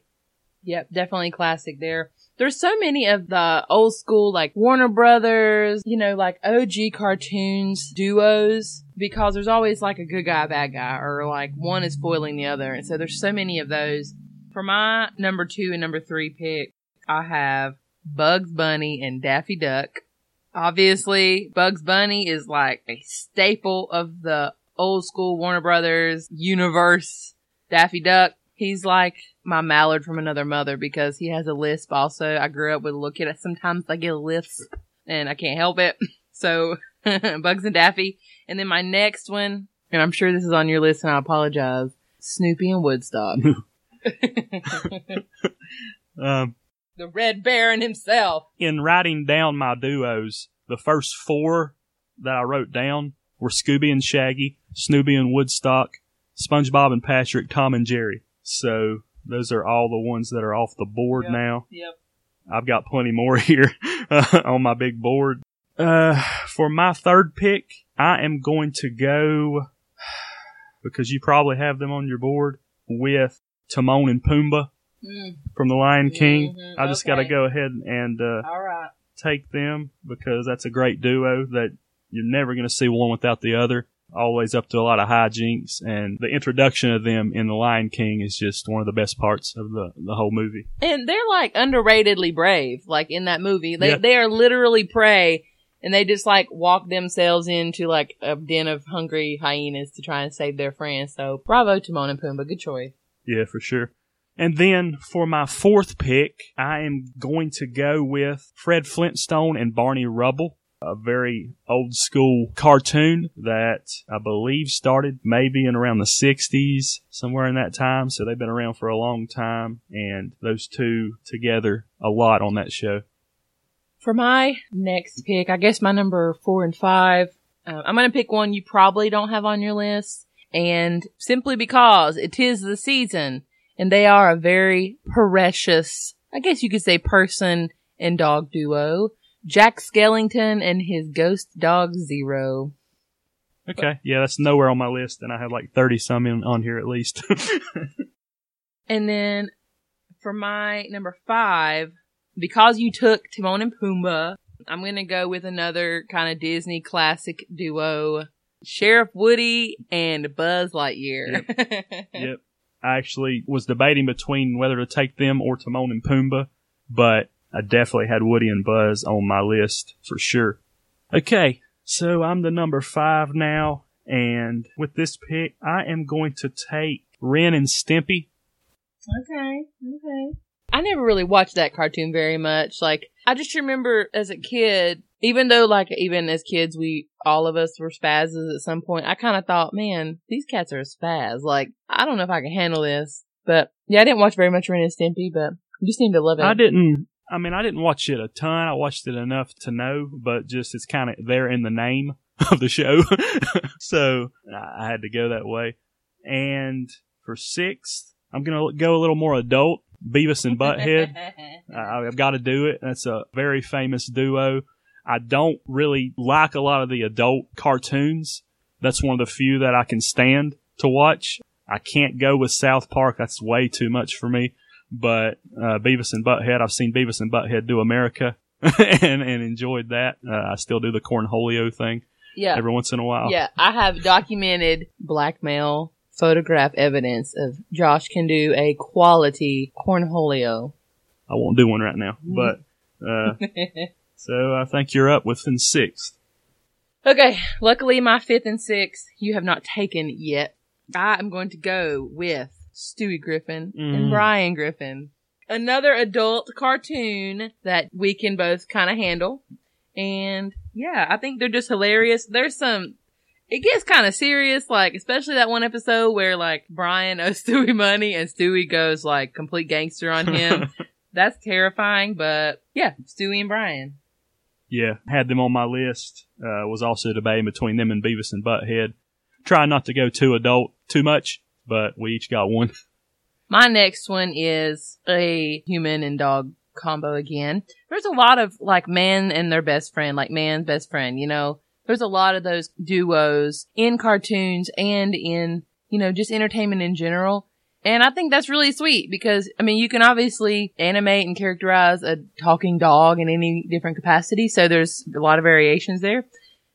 Yep, definitely classic there. There's so many of the old school, like Warner Brothers, you know, like OG cartoons, duos, because there's always like a good guy, bad guy, or like one is foiling the other. And so there's so many of those. For my number two and number three pick, I have Bugs Bunny and Daffy Duck. Obviously, Bugs Bunny is like a staple of the old school Warner Brothers universe. Daffy Duck, he's like my mallard from another mother because he has a lisp also. I grew up with a little kid. Sometimes I get a lisp and I can't help it. So Bugs and Daffy. And then my next one, and I'm sure this is on your list and I apologize. Snoopy and Woodstock. Um, the Red Baron himself. in writing down my duos, the first four that I wrote down were Scooby and Shaggy, Snoopy and Woodstock, SpongeBob and Patrick, Tom and Jerry. So those are all the ones that are off the board Yep. now. Yep. I've got plenty more here uh, on my big board. Uh, for my third pick, I am going to go because you probably have them on your board with Timon and Pumbaa. from The Lion King. Mhm, I just got to go ahead and uh, right. take them because that's a great duo that you're never going to see one without the other. Always up to a lot of hijinks, and the introduction of them in The Lion King is just one of the best parts of the the whole movie. And they're like underratedly brave, like in that movie. They Yeah. they are literally prey and they just like walk themselves into like a den of hungry hyenas to try and save their friends. So bravo Timon and Pumbaa, good choice. Yeah, for sure. And then for my fourth pick, I am going to go with Fred Flintstone and Barney Rubble, a very old school cartoon that I believe started maybe in around the 60s, somewhere in that time. So they've been around for a long time. And those two together a lot on that show. For my next pick, I guess my number four and five, uh, I'm going to pick one you probably don't have on your list. And simply because it is the season and they are a very precious, I guess you could say person and dog duo. Jack Skellington and his ghost dog Zero. Okay. Yeah, that's nowhere on my list. And I have like 30 some in, on here at least. And then for my number five, because you took Timon and Pumbaa, I'm gonna go with another kind of Disney classic duo, Sheriff Woody and Buzz Lightyear. Yep. I actually was debating between whether to take them or Timon and Pumbaa, but I definitely had Woody and Buzz on my list for sure. Okay, so I'm the number five now, and with this pick, I am going to take Ren and Stimpy. Okay, okay. I never really watched that cartoon very much. Like, I just remember as a kid, even though, like, even as kids, we, all of us were spazzes at some point, I kind of thought, man, these cats are a spaz. Like, I don't know if I can handle this. But, yeah, I didn't watch very much Ren and Stimpy, but just seem to love it. I didn't. I mean, I didn't watch it a ton. I watched it enough to know, but just it's kind of there in the name of the show, so I had to go that way. And for sixth, I'm gonna go a little more adult. Beavis and Butthead. I- I've got to do it. That's a very famous duo. I don't really like a lot of the adult cartoons. That's one of the few that I can stand to watch. I can't go with South Park. That's way too much for me. But uh, Beavis and Butthead, I've seen Beavis and Butthead do America and, and enjoyed that. Uh, I still do the Cornholio thing yeah. every once in a while. Yeah, I have documented blackmail photograph evidence of Josh can do a quality cornholio. I won't do one right now. But uh, so I think you're up within sixth. Okay, luckily my fifth and sixth you have not taken yet. I am going to go with Stewie Griffin and Mm. Brian Griffin. Another adult cartoon that we can both kind of handle. And yeah, I think they're just hilarious. There's some, it gets kind of serious, like, especially that one episode where like Brian owes Stewie money and Stewie goes like complete gangster on him. That's terrifying, but yeah, Stewie and Brian. Yeah, had them on my list. Uh, was also debating between them and Beavis and Butthead. Trying not to go too adult too much, but we each got one. My next one is a human and dog combo again. There's a lot of like man and their best friend, like man's best friend, you know. There's a lot of those duos in cartoons and in, you know, just entertainment in general. And I think that's really sweet because, I mean, you can obviously animate and characterize a talking dog in any different capacity. So there's a lot of variations there.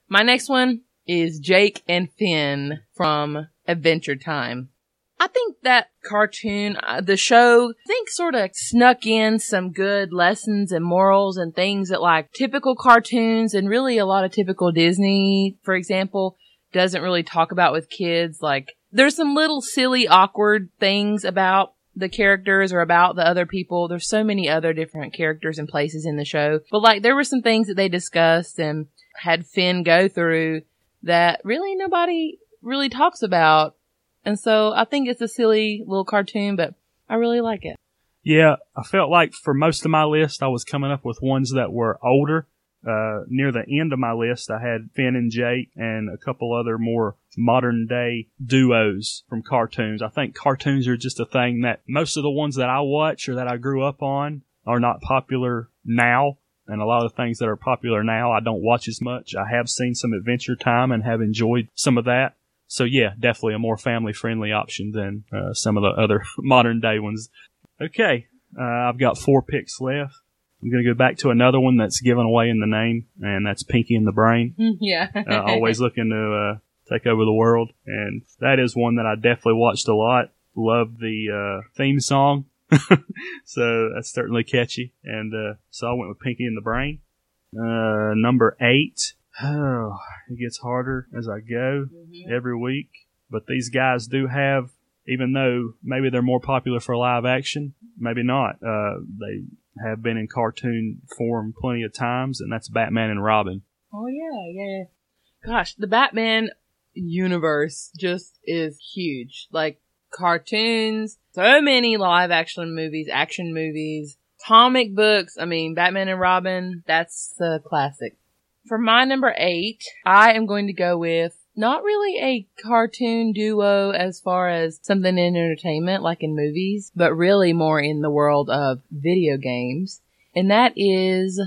My next one is Jake and Finn from Adventure Time. I think that cartoon, uh, the show, I think sort of snuck in some good lessons and morals and things that like typical cartoons and really a lot of typical Disney, for example, doesn't really talk about with kids. Like there's some little silly, awkward things about the characters or about the other people. There's so many other different characters and places in the show. But like there were some things that they discussed and had Finn go through that really nobody really talks about. And so I think it's a silly little cartoon, but I really like it. Yeah, I felt like for most of my list, I was coming up with ones that were older. Uh, near the end of my list, I had Finn and Jake and a couple other more modern day duos from cartoons. I think cartoons are just a thing that most of the ones that I watch or that I grew up on are not popular now. And a lot of things that are popular now, I don't watch as much. I have seen some Adventure Time and have enjoyed some of that. So yeah, definitely a more family friendly option than uh, some of the other modern day ones. Okay, uh, I've got four picks left. I'm going to go back to another one that's given away in the name, and that's Pinky and the Brain. yeah. Uh, always looking to uh, take over the world, and that is one that I definitely watched a lot. Love the uh, theme song, so that's certainly catchy. And uh, so I went with Pinky and the Brain. Uh, number eight. Oh, it gets harder as I go Mhm. every week. But these guys do have, even though maybe they're more popular for live action, maybe not. Uh, they have been in cartoon form plenty of times, and that's Batman and Robin. Oh yeah, yeah. Gosh, the Batman universe just is huge. Like cartoons, so many live action movies, action movies, comic books. I mean, Batman and Robin, that's the classic. For my number eight, I am going to go with not really a cartoon duo as far as something in entertainment like in movies, but really more in the world of video games. And that is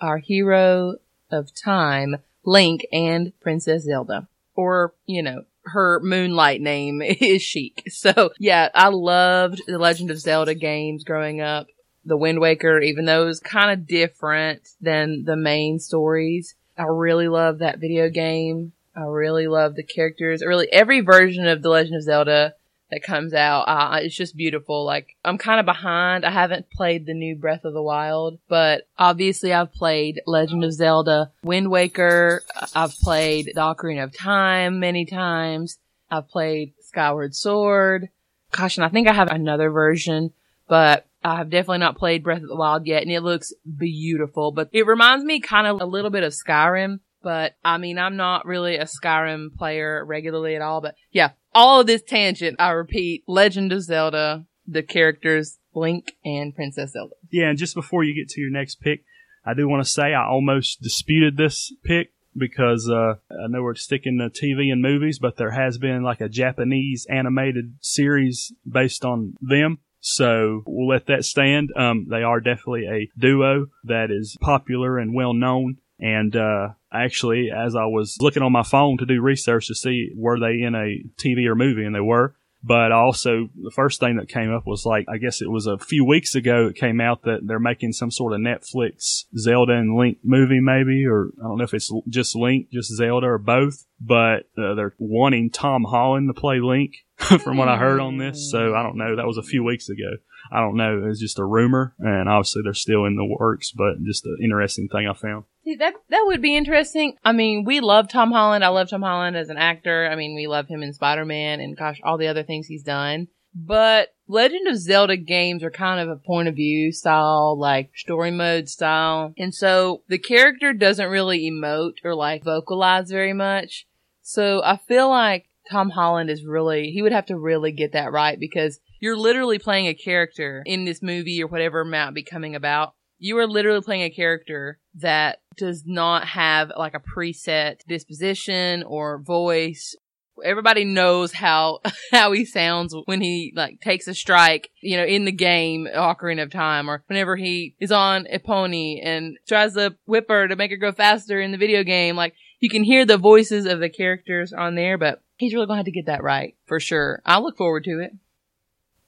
our hero of time, Link and Princess Zelda. Or, you know, her moonlight name is Sheik. So yeah, I loved the Legend of Zelda games growing up. The Wind Waker, even though it was kind of different than the main stories. I really love that video game. I really love the characters. Really, every version of The Legend of Zelda that comes out, uh, it's just beautiful. Like, I'm kind of behind. I haven't played the new Breath of the Wild, but obviously I've played Legend of Zelda, Wind Waker. I've played The Ocarina of Time many times. I've played Skyward Sword. Gosh, and I think I have another version, but I have definitely not played Breath of the Wild yet, and it looks beautiful. But it reminds me kind of a little bit of Skyrim. But I mean, I'm not really a Skyrim player regularly at all. But yeah, all of this tangent, I repeat, Legend of Zelda, the characters Link and Princess Zelda. Yeah, and just before you get to your next pick, I do want to say I almost disputed this pick because uh, I know we're sticking to TV and movies, but there has been like a Japanese animated series based on them. So we'll let that stand. Um, they are definitely a duo that is popular and well known. And uh, actually, as I was looking on my phone to do research to see were they in a TV or movie, and they were. But also, the first thing that came up was like, I guess it was a few weeks ago it came out that they're making some sort of Netflix Zelda and Link movie, maybe, or I don't know if it's just Link, just Zelda, or both. But uh, they're wanting Tom Holland to play Link, from what I heard on this. So I don't know. That was a few weeks ago. I don't know. It was just a rumor, and obviously they're still in the works, but just an interesting thing I found. See, that that would be interesting. I mean, we love Tom Holland. I love Tom Holland as an actor. I mean, we love him in Spider Man and gosh, all the other things he's done. But Legend of Zelda games are kind of a point of view style, like story mode style. And so the character doesn't really emote or like vocalize very much. So I feel like Tom Holland is really, he would have to really get that right because you're literally playing a character in this movie or whatever might be coming about. You are literally playing a character that does not have like a preset disposition or voice. Everybody knows how, how he sounds when he like takes a strike, you know, in the game Ocarina of Time or whenever he is on a pony and tries to whip her to make her go faster in the video game. Like you can hear the voices of the characters on there, but he's really going to have to get that right for sure. I look forward to it.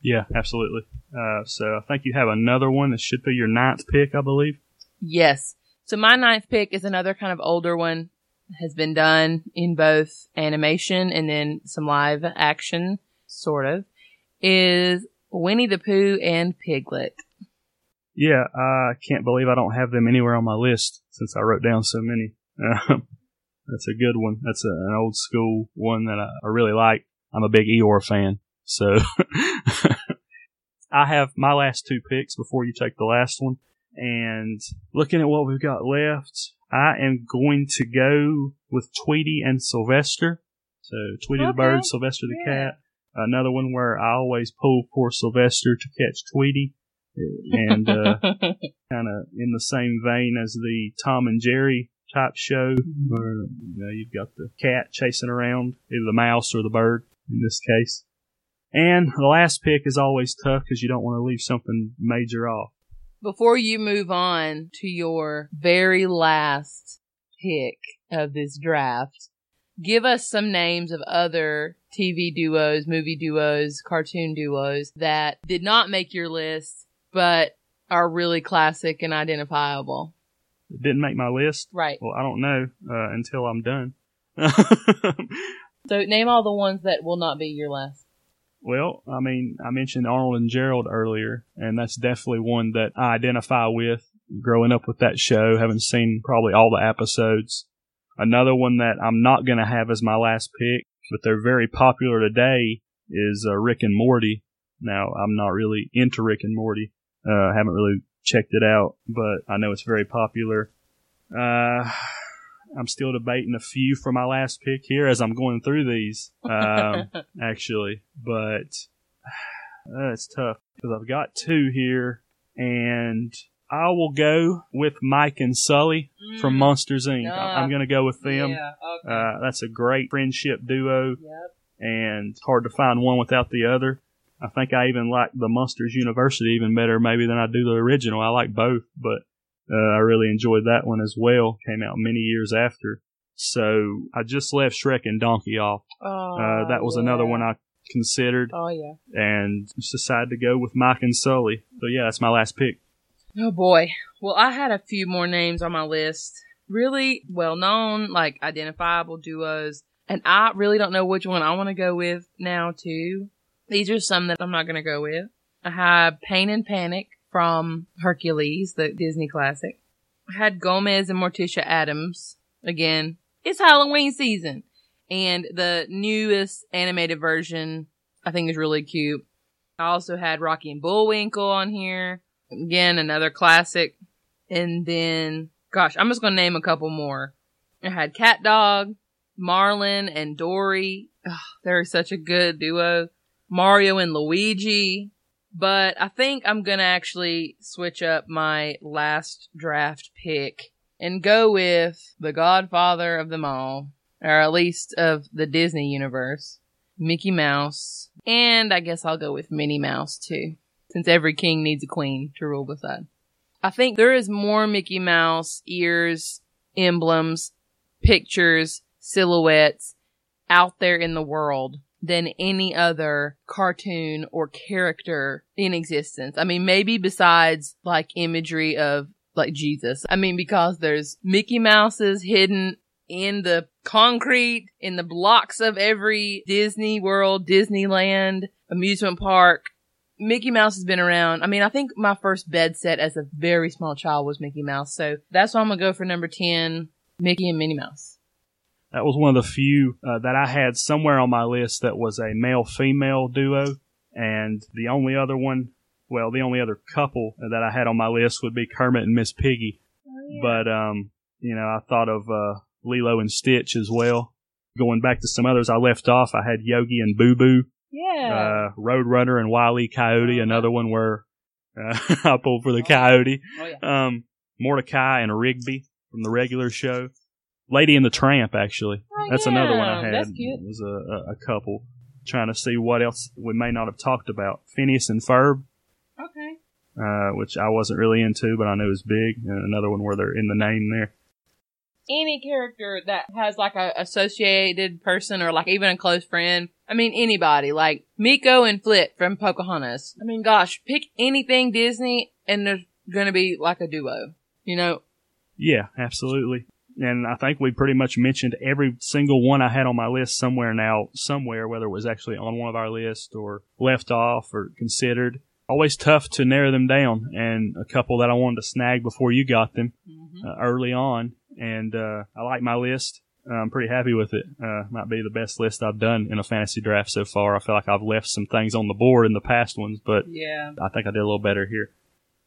Yeah, absolutely. Uh, so I think you have another one that should be your ninth pick, I believe. Yes. So my ninth pick is another kind of older one. Has been done in both animation and then some live action, sort of. Is Winnie the Pooh and Piglet. Yeah, I can't believe I don't have them anywhere on my list since I wrote down so many. Um, that's a good one. That's a, an old school one that I, I really like. I'm a big Eeyore fan, so I have my last two picks before you take the last one. And looking at what we've got left, I am going to go with Tweety and Sylvester. So Tweety the bird, Sylvester the Yeah. cat. Another one where I always pull for Sylvester to catch Tweety. And uh, kind of in the same vein as the Tom and Jerry type show, where you know you've got the cat chasing around either the mouse or the bird in this case. And the last pick is always tough because you don't want to leave something major off. Before you move on to your very last pick of this draft, give us some names of other TV duos, movie duos, cartoon duos that did not make your list, but are really classic and identifiable. It didn't make my list. Right. Well, I don't know uh, until I'm done. So name all the ones that will not be your last. Well, I mean, I mentioned Arnold and Gerald earlier, and that's definitely one that I identify with. Growing up with that show, having seen probably all the episodes. Another one that I'm not going to have as my last pick, but they're very popular today, is uh, Rick and Morty. Now, I'm not really into Rick and Morty. Uh, haven't really checked it out, but I know it's very popular. Uh, I'm still debating a few for my last pick here as I'm going through these, um, actually, but uh, it's tough because I've got two here, and I will go with Mike and Sully from Monsters Inc. I- I'm going to go with them. Mm. Yeah. Okay. Uh, that's a great friendship duo, yep. and it's hard to find one without the other. I think I even like the Monsters University even better maybe than I do the original. I like both, but uh, I really enjoyed that one as well. Came out many years after. So I just left Shrek and Donkey off. Oh, Uh, that was another one I considered Oh yeah. and just decided to go with Mike and Sully. So yeah, that's my last pick. Oh boy. Well, I had a few more names on my list. Really well known, like identifiable duos. And I really don't know which one I want to go with now too. These are some that I'm not going to go with. I have Pain and Panic from Hercules, the Disney classic. Had Gomez and Morticia Addams. Again, it's Halloween season. And the newest animated version I think is really cute. I also had Rocky and Bullwinkle on here. Again, another classic. And then, gosh, I'm just going to name a couple more. I had Cat Dog, Marlin, and Dory. Ugh, they're such a good duo. Mario and Luigi. But I think I'm going to actually switch up my last draft pick and go with the godfather of them all, or at least of the Disney universe, Mickey Mouse. And I guess I'll go with Minnie Mouse too since every king needs a queen to rule beside. I think there is more Mickey Mouse ears, emblems, pictures, silhouettes out there in the world than any other cartoon or character in existence. I mean, maybe besides like imagery of like Jesus. I mean, because there's Mickey Mouses hidden in the concrete, in the blocks of every Disney World, Disneyland, amusement park. Mickey Mouse has been around. I mean, I think my first bed set as a very small child was Mickey Mouse. So that's why I'm gonna go for number 10, Mickey and Minnie Mouse. That was one of the few uh, that I had somewhere on my list that was a male female duo. And the only other one, well, the only other couple that I had on my list would be Kermit and Miss Piggy. But, um, you know, I thought of uh, Lilo and Stitch as well. Going back to some others I left off, I had Yogi and Boo Boo, yeah. uh, Roadrunner and Wile E. Coyote, another one where uh, I pulled for the coyote. oh yeah. Um, Mordecai and Rigby from the regular show. Lady and the Tramp, actually. Oh, That's another one I had. That's cute. It was a, a, a couple. Trying to see what else we may not have talked about. Phineas and Ferb, Okay. uh, which I wasn't really into, but I knew was big. And another one where they're in the name there. Any character that has like a associated person or like even a close friend. I mean, anybody like Meeko and Flit from Pocahontas. I mean, gosh, pick anything Disney and there's gonna be like a duo. You know, Yeah, absolutely. And I think we pretty much mentioned every single one I had on my list somewhere now, somewhere, whether it was actually on one of our lists or left off or considered. Always tough to narrow them down, and a couple that I wanted to snag before you got them uh, early on. And uh, I like my list. I'm pretty happy with it. Uh, might be the best list I've done in a fantasy draft so far. I feel like I've left some things on the board in the past ones, but yeah. I think I did a little better here.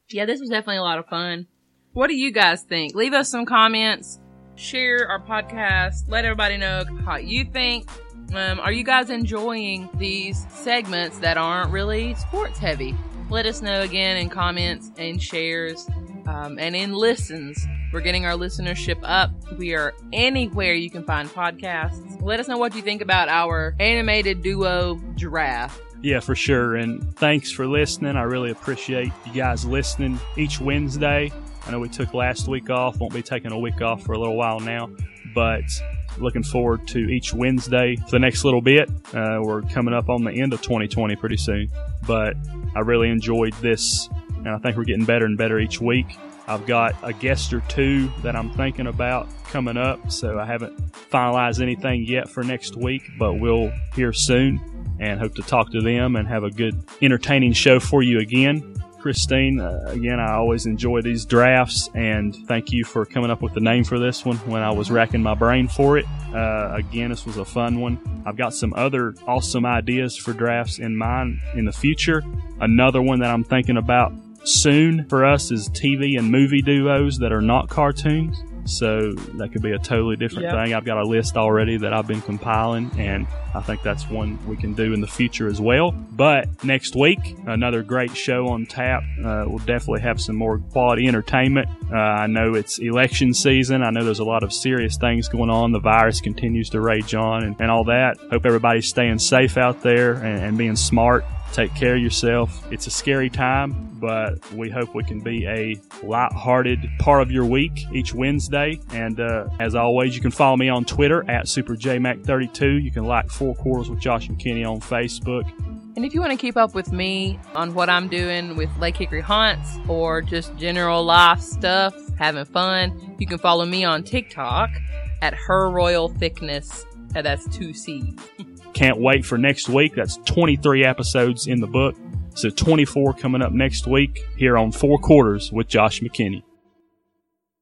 Yeah, this was definitely a lot of fun. What do you guys think? Leave us some comments. Share our podcast. Let everybody know how you think. Um, are you guys enjoying these segments that aren't really sports heavy? Let us know again in comments and shares um, and in listens. We're getting our listenership up. We are anywhere you can find podcasts. Let us know what you think about our animated duo draft. Yeah, for sure. And thanks for listening. I really appreciate you guys listening each Wednesday. I know we took last week off, won't be taking a week off for a little while now. but looking forward to each Wednesday for the next little bit. Uh, we're coming up on the end of 2020 pretty soon, but I really enjoyed this, and I think we're getting better and better each week. I've got a guest or two that I'm thinking about coming up, so I haven't finalized anything yet for next week, but we'll hear soon and hope to talk to them and have a good, entertaining show for you again. Christine, uh, again, I always enjoy these drafts, and thank you for coming up with the name for this one when I was racking my brain for it. Uh, again, this was a fun one. I've got some other awesome ideas for drafts in mind in the future. Another one that I'm thinking about soon for us is TV and movie duos that are not cartoons. So that could be a totally different Yep. thing. I've got a list already that I've been compiling, and I think that's one we can do in the future as well. But next week, another great show on tap. Uh, we'll definitely have some more quality entertainment. Uh, I know it's election season. I know there's a lot of serious things going on. The virus continues to rage on and, and all that. Hope everybody's staying safe out there and, and being smart. Take care of yourself. It's a scary time, but we hope we can be a light-hearted part of your week each Wednesday. And uh, as always, you can follow me on Twitter at SuperJMac32. You can like Four Quarters with Josh McKinney on Facebook. And if you want to keep up with me on what I'm doing with Lake Hickory Haunts or just general life stuff, having fun, you can follow me on TikTok at Her Royal Thickness. And that's two C's. Can't wait for next week. That's 23 episodes in the book. So 24 coming up next week here on Four Quarters with Josh McKinney.